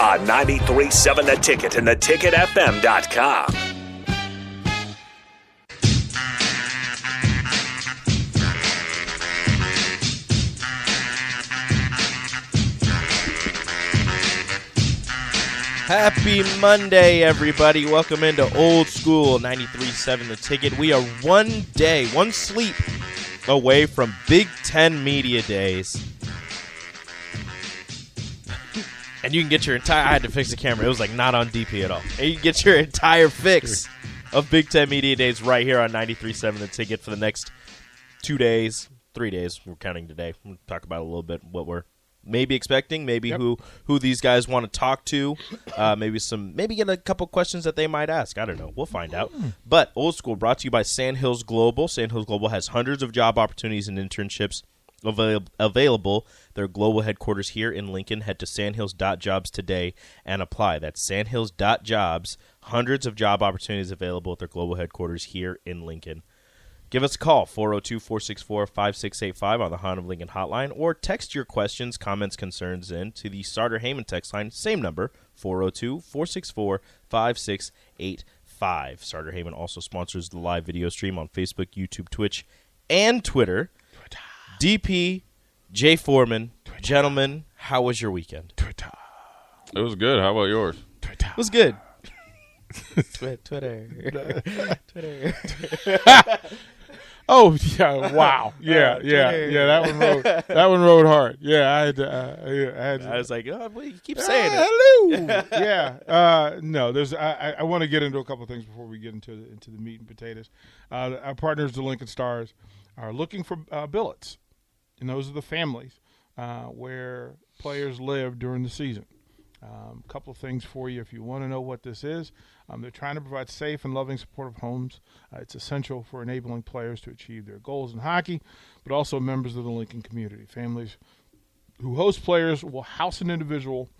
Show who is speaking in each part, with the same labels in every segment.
Speaker 1: On 93.7 The Ticket and theticketfm.com.
Speaker 2: Happy Monday, everybody. Welcome into Old School 93.7 The Ticket. We are one day, one sleep away from Big Ten Media Days. And you can get your entire. I had to fix the camera. It was like not on DP at all. And you can get your entire fix of Big Ten Media Days right here on 93.7 The Ticket for the next two days, three days. We're counting today. We'll talk about a little bit what we're maybe expecting, maybe
Speaker 3: Yep.
Speaker 2: who who these guys want to talk to, uh, maybe some, maybe get a couple questions that they might ask. I don't know. We'll find out. But old school brought to you by Sandhills Global. Sandhills Global has hundreds of job opportunities and internships avail- available. Their global headquarters here in Lincoln. Head to sandhills.jobs today and apply. That's sandhills.jobs. Hundreds of job opportunities available at their global headquarters here in Lincoln. Give us a call, 402 464 5685 on the Hahn of Lincoln hotline, or text your questions, comments, concerns in to the Sartor Hamann text line, same number, 402 464 5685. Sartor Hamann also sponsors the live video stream on Facebook, YouTube, Twitch, and Twitter. DP, Jay Foreman, gentlemen, how was your weekend?
Speaker 4: It was good. How about yours?
Speaker 2: It was good. Twi- Twitter. Twitter.
Speaker 3: Oh yeah! Wow! Yeah, yeah,
Speaker 2: Twitter.
Speaker 3: yeah. That one rode. That one rode hard. Yeah, I had. To, uh, yeah, I had. To,
Speaker 2: I was like, oh, well, you keep saying it.
Speaker 3: Ah, hello. yeah. Uh, no, there's. I, I, I want to get into a couple of things before we get into the, into the meat and potatoes. Uh, our partners, the Lincoln Stars, are looking for uh, billets, and those are the families uh, where players live during the season. A um, couple of things for you if you want to know what this is. Um, they're trying to provide safe and loving, supportive homes. Uh, it's essential for enabling players to achieve their goals in hockey, but also members of the Lincoln community. Families who host players will house an individual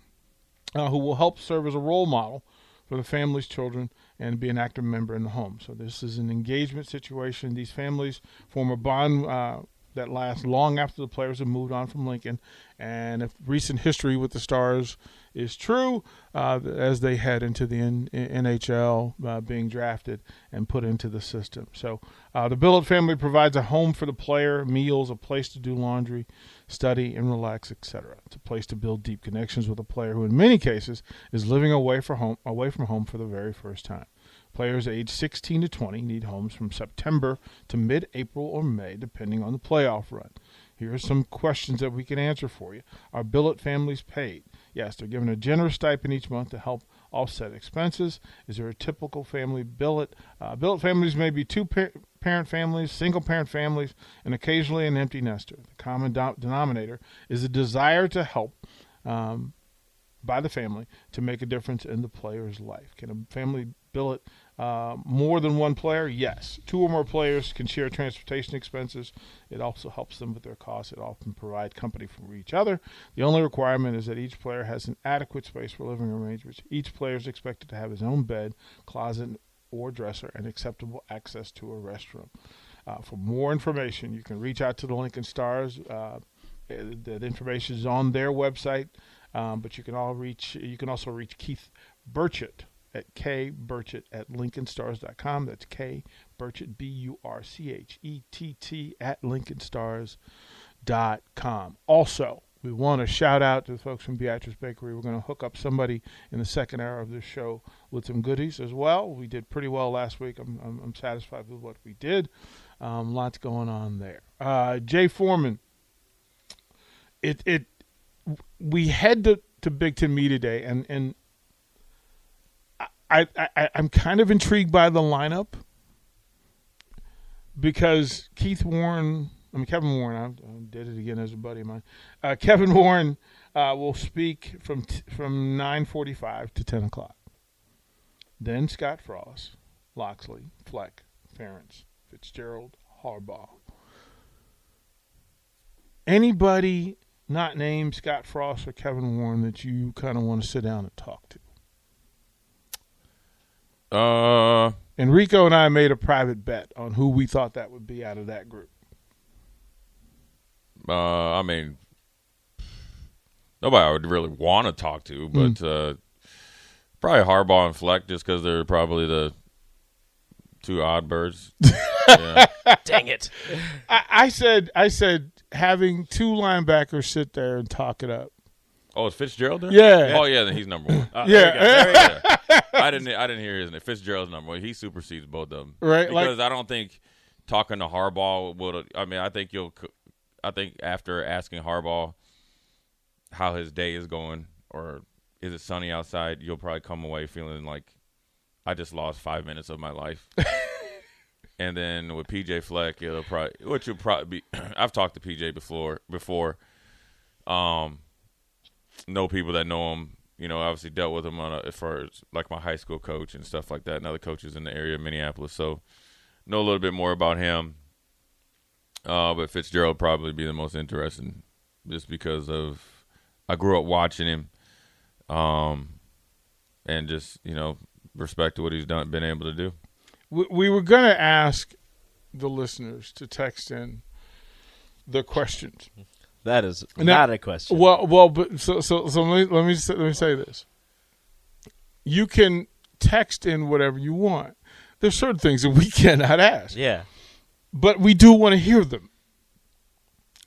Speaker 3: uh, who will help serve as a role model for the family's children and be an active member in the home. So this is an engagement situation. These families form a bond uh, that lasts long after the players have moved on from Lincoln. And if recent history with the Stars is true, uh, as they head into the N- NHL, uh, being drafted and put into the system. So uh, the Billet family provides a home for the player, meals, a place to do laundry, study, and relax, etc. It's a place to build deep connections with a player who, in many cases, is living away for home away from home for the very first time. Players aged 16 to 20 need homes from September to mid-April or May, depending on the playoff run. Here are some questions that we can answer for you. Are billet families paid? Yes, they're given a generous stipend each month to help offset expenses. Is there a typical family billet? Uh, billet families may be two par- parent families, single parent families, and occasionally an empty nester. The common do- denominator is a desire to help um, by the family to make a difference in the player's life. Can a family billet uh, more than one player? Yes. Two or more players can share transportation expenses. It also helps them with their costs. It often provides company for each other. The only requirement is that each player has an adequate space for living arrangements. Each player is expected to have his own bed, closet, or dresser, and acceptable access to a restroom. Uh, for more information, you can reach out to the Lincoln Stars. Uh, that information is on their website, um, but you can all reach. You can also reach Keith Burchett at K Burchett at LincolnStars.com. That's K Burchett B U R C H E T T at LincolnStars.com. Also, we want to shout out to the folks from Beatrice Bakery. We're going to hook up somebody in the second hour of this show with some goodies as well. We did pretty well last week. I'm, I'm, I'm satisfied with what we did. Um, lots going on there. Uh, Jay Foreman. It it we head to, to Big Ten Media Day, and and I, I I'm kind of intrigued by the lineup because Keith Warren, I mean Kevin Warren, I, I did it again as a buddy of mine. Uh, Kevin Warren uh, will speak from t- from nine forty five to ten o'clock. Then Scott Frost, Locksley, Fleck, Ferentz, Fitzgerald, Harbaugh. Anybody not named Scott Frost or Kevin Warren that you kind of want to sit down and talk to?
Speaker 4: Uh,
Speaker 3: Enrico and I made a private bet on who we thought that would be out of that group.
Speaker 4: uh, I mean, nobody I would really want to talk to, but uh, probably Harbaugh and Fleck, just because they're probably the two odd birds. yeah.
Speaker 2: Dang it.
Speaker 3: I, I said, I said, having two linebackers sit there and talk it up.
Speaker 4: Oh, is Fitzgerald there?
Speaker 3: Yeah.
Speaker 4: Oh yeah, then he's number one.
Speaker 2: Uh,
Speaker 3: yeah,
Speaker 4: Yeah. I didn't. I didn't hear his name. Fitzgerald's number. He supersedes both of them.
Speaker 3: Right, like-
Speaker 4: Because I don't think talking to Harbaugh would. I mean, I think you'll. I think after asking Harbaugh how his day is going, or is it sunny outside, you'll probably come away feeling like I just lost five minutes of my life. and then with PJ Fleck, it'll probably which will probably be. I've talked to PJ before. Before, um, know people that know him. You know, obviously dealt with him on a, as far as like my high school coach and stuff like that, and other coaches in the area of Minneapolis. So know a little bit more about him. Uh, but Fitzgerald probably be the most interesting, just because of I grew up watching him, um, and just you know respect to what he's done, been able to do.
Speaker 3: we, we were going to ask the listeners to text in the questions.
Speaker 2: That is
Speaker 3: Now-
Speaker 2: not a question.
Speaker 3: Well, well, but so so so let me let me say, let me say this. You can text in whatever you want. There's certain things that we cannot ask,
Speaker 2: yeah.
Speaker 3: but we do want to hear them.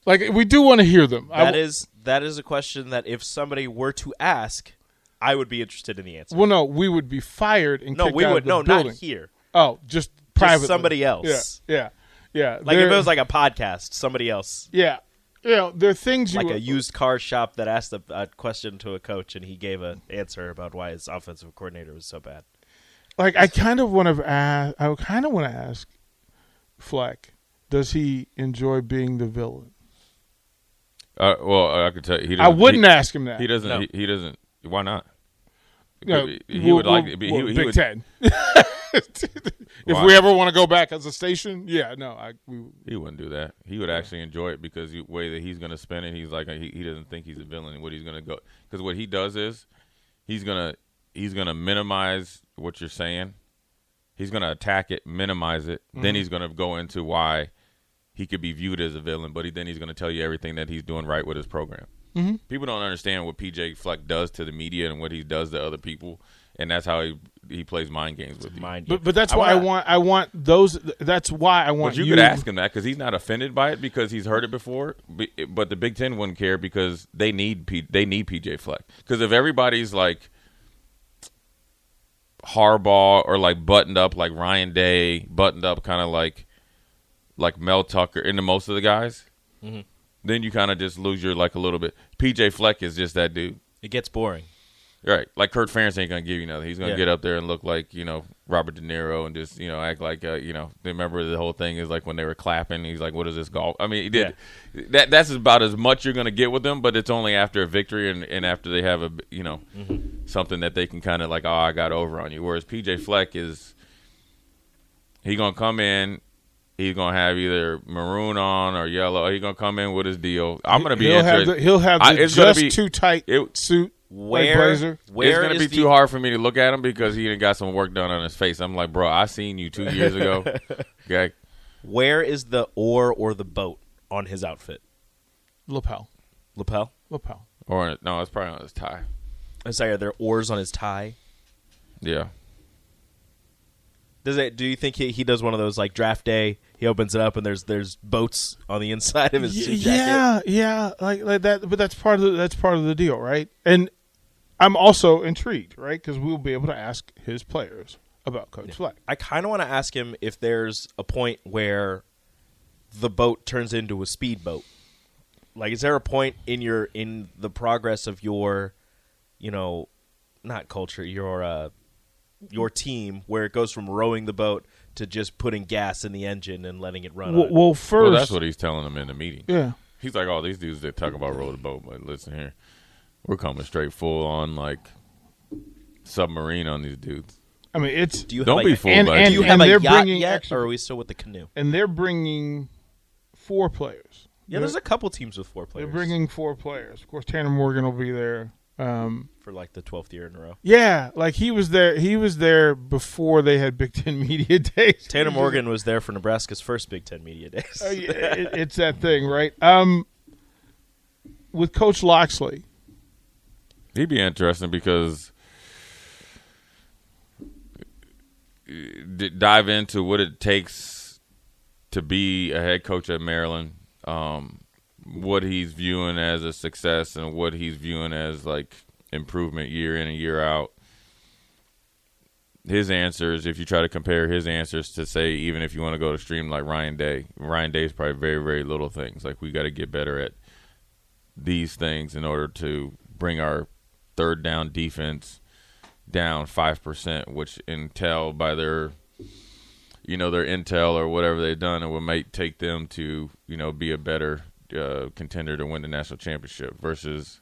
Speaker 3: Like we do want to hear them.
Speaker 2: That
Speaker 3: w-
Speaker 2: is that is a question that if somebody were to ask, I would be interested in the answer.
Speaker 3: well, no, we would be fired and
Speaker 2: no,
Speaker 3: kicked
Speaker 2: we
Speaker 3: out
Speaker 2: would no,
Speaker 3: building.
Speaker 2: not here.
Speaker 3: Oh, just privately.
Speaker 2: somebody else.
Speaker 3: Yeah, yeah, yeah.
Speaker 2: Like if it was like a podcast, somebody else.
Speaker 3: yeah, you know, there are things you
Speaker 2: Like
Speaker 3: would-
Speaker 2: a used car shop that asked a, a question to a coach and he gave an answer about why his offensive coordinator was so bad.
Speaker 3: like I kind of want to ask. I kind of want to ask Fleck. Does he enjoy being the villain?
Speaker 4: Uh, well, I could tell you, he.
Speaker 3: I
Speaker 4: doesn't-
Speaker 3: wouldn't
Speaker 4: he,
Speaker 3: ask him that.
Speaker 4: He doesn't.
Speaker 2: No.
Speaker 4: He, he doesn't. Why not?
Speaker 3: No,
Speaker 4: he he
Speaker 3: we'll-
Speaker 4: would like.
Speaker 3: we'll-
Speaker 4: he, he, he
Speaker 3: Big
Speaker 4: would,
Speaker 3: Ten. if we ever want to go back as a station, yeah, no, I we,
Speaker 4: He wouldn't do that. He would actually enjoy it because the way that he's going to spend it, he's like he, he doesn't think he's a villain. What he's going to go because what he does is he's gonna he's gonna minimize what you're saying. He's gonna attack it, minimize it.
Speaker 3: Mm-hmm.
Speaker 4: Then he's gonna go into why he could be viewed as a villain. But he, then he's gonna tell you everything that he's doing right with his program. Mm-hmm. People don't understand what PJ Fleck does to the media and what he does to other people, and that's how he he plays mind games with you.
Speaker 2: Mind
Speaker 3: but
Speaker 2: you.
Speaker 3: but that's
Speaker 2: I
Speaker 3: why I
Speaker 2: wanna-
Speaker 3: want I want those. That's why I want
Speaker 4: But you,
Speaker 3: you
Speaker 4: could ask him that because he's not offended by it because he's heard it before. Be- But the Big Ten wouldn't care because they need P- they need PJ Fleck. Because if everybody's like Harbaugh or like buttoned up like Ryan Day, buttoned up kind of like like Mel Tucker into most of the guys,
Speaker 2: Mm-hmm.
Speaker 4: then you kind of just lose your like a little bit. PJ Fleck is just that dude.
Speaker 2: It gets boring.
Speaker 4: Right, like Kirk Ferentz ain't gonna give you nothing. He's gonna
Speaker 2: Yeah.
Speaker 4: get up there and look like you know Robert De Niro and just you know act like uh, you know. Remember the whole thing is like when they were clapping. He's like, "What is this golf?" I mean, he did that. That's about as much you're gonna get with them, but it's only after a victory and, and after they have a you know something that they can kind of like, "Oh, I got over on you." Whereas PJ Fleck is he gonna come in. He's gonna have either maroon on or yellow. He's gonna come in with his deal. I'm gonna be
Speaker 3: He'll have
Speaker 4: interested.
Speaker 3: the, he'll have the
Speaker 4: I- it's
Speaker 3: just
Speaker 4: be-
Speaker 3: too tight
Speaker 4: it-
Speaker 3: suit,
Speaker 2: Where
Speaker 3: like blazer.
Speaker 2: where
Speaker 4: it's gonna
Speaker 2: is
Speaker 4: be
Speaker 2: the-
Speaker 4: too hard for me to look at him because he done got some work done on his face. I'm like, bro, I seen you two years ago. okay,
Speaker 2: Where is the oar or the boat on his outfit?
Speaker 3: lapel,
Speaker 2: Lapel.
Speaker 3: lapel.
Speaker 4: or no, it's probably on his tie.
Speaker 2: I'm sorry, are there oars on his tie?
Speaker 4: Yeah,
Speaker 2: Does it? Do you think he, he does one of those like draft day? He opens it up and there's there's boats on the inside of his
Speaker 3: Y-
Speaker 2: suit jacket.
Speaker 3: yeah, yeah, like like that. But that's part of the, that's part of the deal, right? And I'm also intrigued, right? Because we'll be able to ask his players about Coach Fleck.
Speaker 2: I kind of want to ask him if there's a point where the boat turns into a speedboat. Like, is there a point in your in the progress of your, you know, not culture, your uh, your team where it goes from rowing the boat to just putting gas in the engine and letting it run?
Speaker 3: Well, well, first,
Speaker 4: well, that's what he's telling them in the meeting.
Speaker 3: yeah.
Speaker 4: He's like, oh, these dudes that talk about row the boat, but listen here, We're coming straight full on like submarine on these dudes.
Speaker 3: I mean, it's
Speaker 2: Do you
Speaker 4: Don't
Speaker 2: have
Speaker 4: be
Speaker 2: a,
Speaker 4: fooled
Speaker 3: and-
Speaker 4: by
Speaker 3: and-
Speaker 2: do you
Speaker 4: it.
Speaker 2: have a
Speaker 3: they're
Speaker 2: yacht
Speaker 3: bringing
Speaker 2: yet,
Speaker 3: extra-
Speaker 2: or are we still with the canoe?
Speaker 3: and they're bringing four players.
Speaker 2: Yeah, there's a couple teams with four players.
Speaker 3: They're bringing four players. Of course, Tanner Morgan will be there. Um,
Speaker 2: for like the twelfth year in a row.
Speaker 3: yeah, like he was there. He was there before they had Big Ten media days.
Speaker 2: Tanner Morgan was there for Nebraska's first Big Ten media days.
Speaker 3: Uh, it, it's that thing, right? Um, with Coach Locksley,
Speaker 4: He'd be interesting because dive into what it takes to be a head coach at Maryland, um, what he's viewing as a success and what he's viewing as like improvement year in and year out. His answers, if you try to compare his answers to say, even if you want to go to stream like Ryan Day, Ryan Day is probably very, very little things. Like we got to get better at these things in order to bring our third down defense down five percent, which intel by their you know their intel or whatever they've done, it would might take them to you know be a better uh, contender to win the national championship versus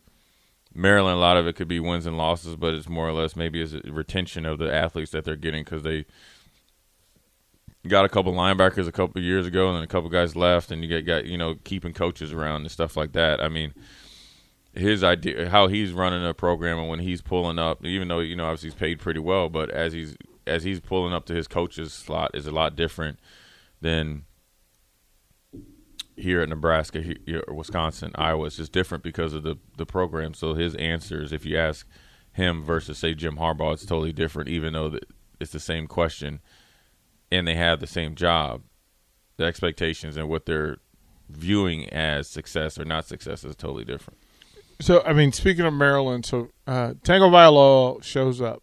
Speaker 4: Maryland. A lot of it could be wins and losses, but it's more or less maybe is retention of the athletes that they're getting because they got a couple linebackers a couple years ago, and then a couple guys left, and you get got you know keeping coaches around and stuff like that. I mean, his idea, how he's running a program, and when he's pulling up, even though you know obviously he's paid pretty well, but as he's as he's pulling up to his coach's slot is a lot different than here at Nebraska, here, Wisconsin, Iowa. It's just different because of the the program. So his answers, if you ask him versus say Jim Harbaugh, it's totally different, even though it's the same question and they have the same job. The expectations and what they're viewing as success or not success is totally different.
Speaker 3: So I mean, speaking of Maryland, so uh, Tagovailoa shows up,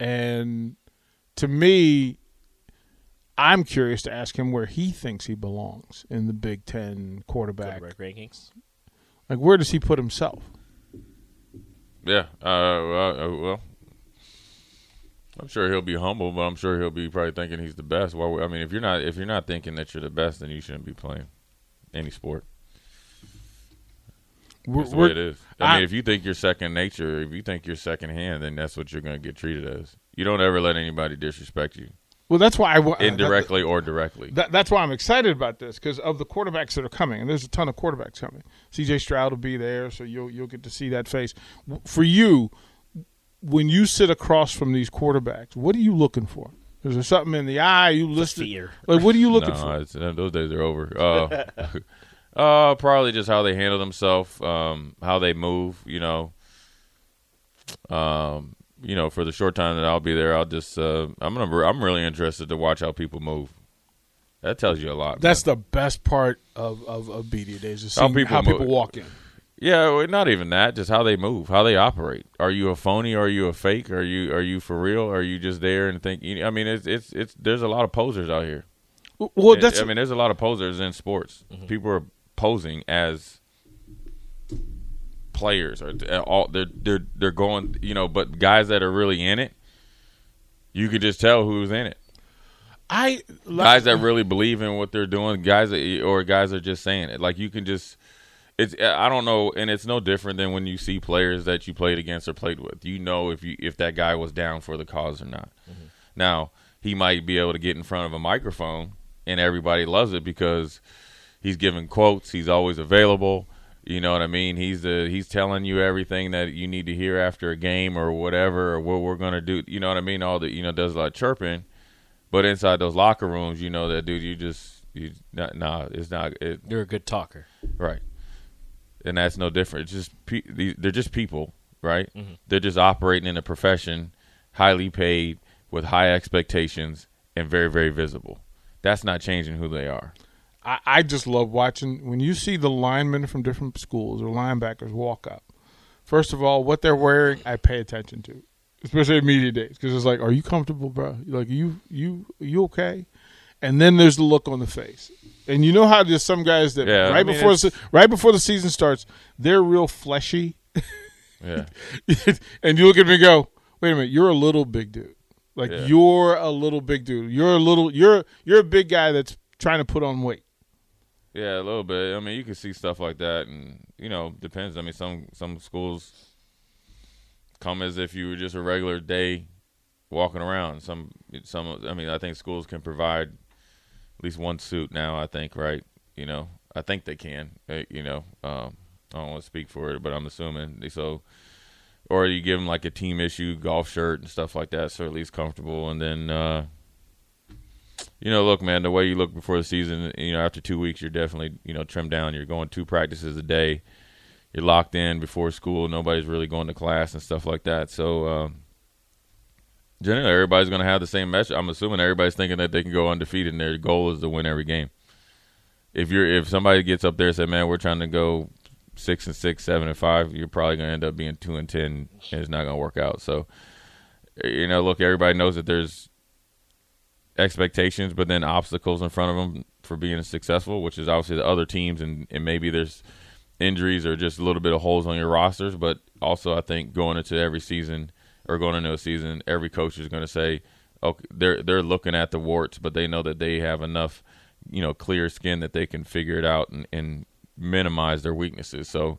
Speaker 3: and to me, I'm curious to ask him where he thinks he belongs in the Big Ten quarterback.
Speaker 2: Quarterback rankings.
Speaker 3: Like, where does he put himself?
Speaker 4: Yeah. Uh, well, uh, well, I'm sure he'll be humble, but I'm sure he'll be probably thinking he's the best. Well, I mean, if you're not if you're not thinking that you're the best, then you shouldn't be playing any sport.
Speaker 3: We're,
Speaker 4: That's the way it is. I,
Speaker 3: I-
Speaker 4: mean, if you think you're second nature, if you think you're second hand, then that's what you're going to get treated as. You don't ever let anybody disrespect you,
Speaker 3: well, that's why I wa-
Speaker 4: indirectly or directly.
Speaker 3: That, that's why I'm excited about this because of the quarterbacks that are coming, and there's a ton of quarterbacks coming. C.J. Stroud will be there, so you'll you'll get to see that face. For you, when you sit across from these quarterbacks, what are you looking for? Is there something in the eye you listed?
Speaker 2: fear.
Speaker 3: Like, what are you looking
Speaker 4: no,
Speaker 3: for?
Speaker 4: Those days are over. Uh, uh, probably just how they handle themselves, um, how they move. You know, um, you know, for the short time that I'll be there, I'll just uh, I'm gonna I'm really interested to watch how people move. That tells you a lot.
Speaker 3: That's
Speaker 4: man.
Speaker 3: the best part of of, of days is
Speaker 4: How people
Speaker 3: how people walk in.
Speaker 4: yeah, well, not even that. Just how they move, how they operate. Are you a phony? Are you a fake? Are you are you for real? Are you just there and think? I mean, it's it's it's. There's a lot of posers out here.
Speaker 3: Well, that's
Speaker 4: I mean, there's a lot of posers in sports. People are posing as players, or all they're they're they're going. You know, but guys that are really in it, you could just tell who's in it.
Speaker 3: I
Speaker 4: Guys that really believe in what they're doing, guys that, or guys are just saying it. Like you can just. It's I don't know, and it's no different than when you see players that you played against or played with. You know if you if that guy was down for the cause or not. Mm-hmm. Now he might be able to get in front of a microphone and everybody loves it because he's giving quotes. He's always available. You know what I mean? He's the he's telling you everything that you need to hear after a game or whatever or what we're gonna do. You know what I mean? All the you know does a lot of chirping, but inside those locker rooms, you know that dude. You just you nah, nah it's not it,
Speaker 2: You're a good talker.
Speaker 4: right, and that's no different. It's just pe- they're just people, right? Mm-hmm. They're just operating in a profession, highly paid with high expectations and very very visible. That's not changing who they are.
Speaker 3: I, I just love watching when you see the linemen from different schools or linebackers walk up. First of all, what they're wearing, I pay attention to, especially at media days, because it's like, are you comfortable, bro? Like, you you you okay? And then there's the look on the face, and you know how there's some guys that
Speaker 4: Yeah, I
Speaker 3: right
Speaker 4: mean,
Speaker 3: before the, right before the season starts, they're real fleshy,
Speaker 4: Yeah.
Speaker 3: and you look at me and go, wait a minute, you're a little big dude. Like
Speaker 4: Yeah.
Speaker 3: you're a little big dude. You're a little you're you're a big guy that's trying to put on weight.
Speaker 4: Yeah, a little bit. I mean, you can see stuff like that, and you know, depends. I mean, some some schools come as if you were just a regular day walking around. Some some I mean I think schools can provide at least one suit now. I think right. You know I think they can. Uh, you know um, I don't want to speak for it, but I'm assuming they so. Or you give them like a team issue golf shirt and stuff like that, so at least comfortable. And then, uh, you know, look, man, the way you look before the season, you know, after two weeks, you're definitely, you know, trimmed down. You're going two practices a day. You're locked in before school. Nobody's really going to class and stuff like that. So, uh, generally, everybody's going to have the same message. I'm assuming everybody's thinking that they can go undefeated, and their goal is to win every game. If you're if somebody gets up there and says, "Man, we're trying to go six and six, seven and five, you're probably going to end up being two and ten, and it's not going to work out. So, you know, look, everybody knows that there's expectations, but then obstacles in front of them for being successful, which is obviously the other teams, and, and maybe there's injuries or just a little bit of holes on your rosters. But also, I think going into every season or going into a season, every coach is going to say, okay, they're they're looking at the warts, but they know that they have enough, you know, clear skin that they can figure it out and, and minimize their weaknesses. So,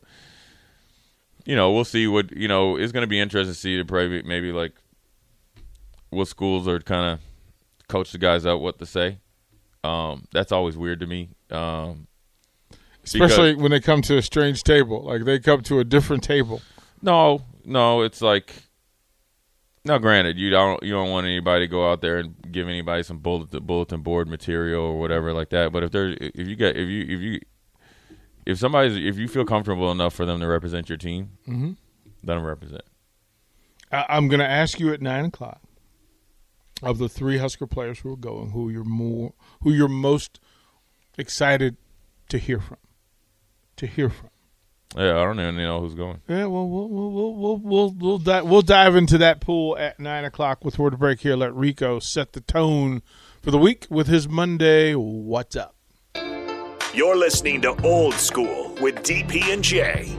Speaker 4: you know, we'll see what you know. It's going to be interesting to see to probably maybe like what schools are kind of coach the guys out what to say. Um, that's always weird to me. Um,
Speaker 3: Especially when they come to a strange table, like they come to a different table.
Speaker 4: No, no, it's like now. Granted, you don't you don't want anybody to go out there and give anybody some bulletin bulletin board material or whatever like that. But if there if you get if you if you if somebody's if you feel comfortable enough for them to represent your team,
Speaker 3: mm-hmm.
Speaker 4: let them represent.
Speaker 3: I, I'm going to ask you at nine o'clock of the three Husker players who are going, who you're more, who you're most excited to hear from, to hear from.
Speaker 4: Yeah, I don't even know who's going.
Speaker 3: Yeah, well, we'll we'll we'll we'll we'll, we'll, di- we'll dive into that pool at nine o'clock with word break here. Let Rico set the tone for the week with his Monday. What's up?
Speaker 1: You're listening to Old School with DP and J.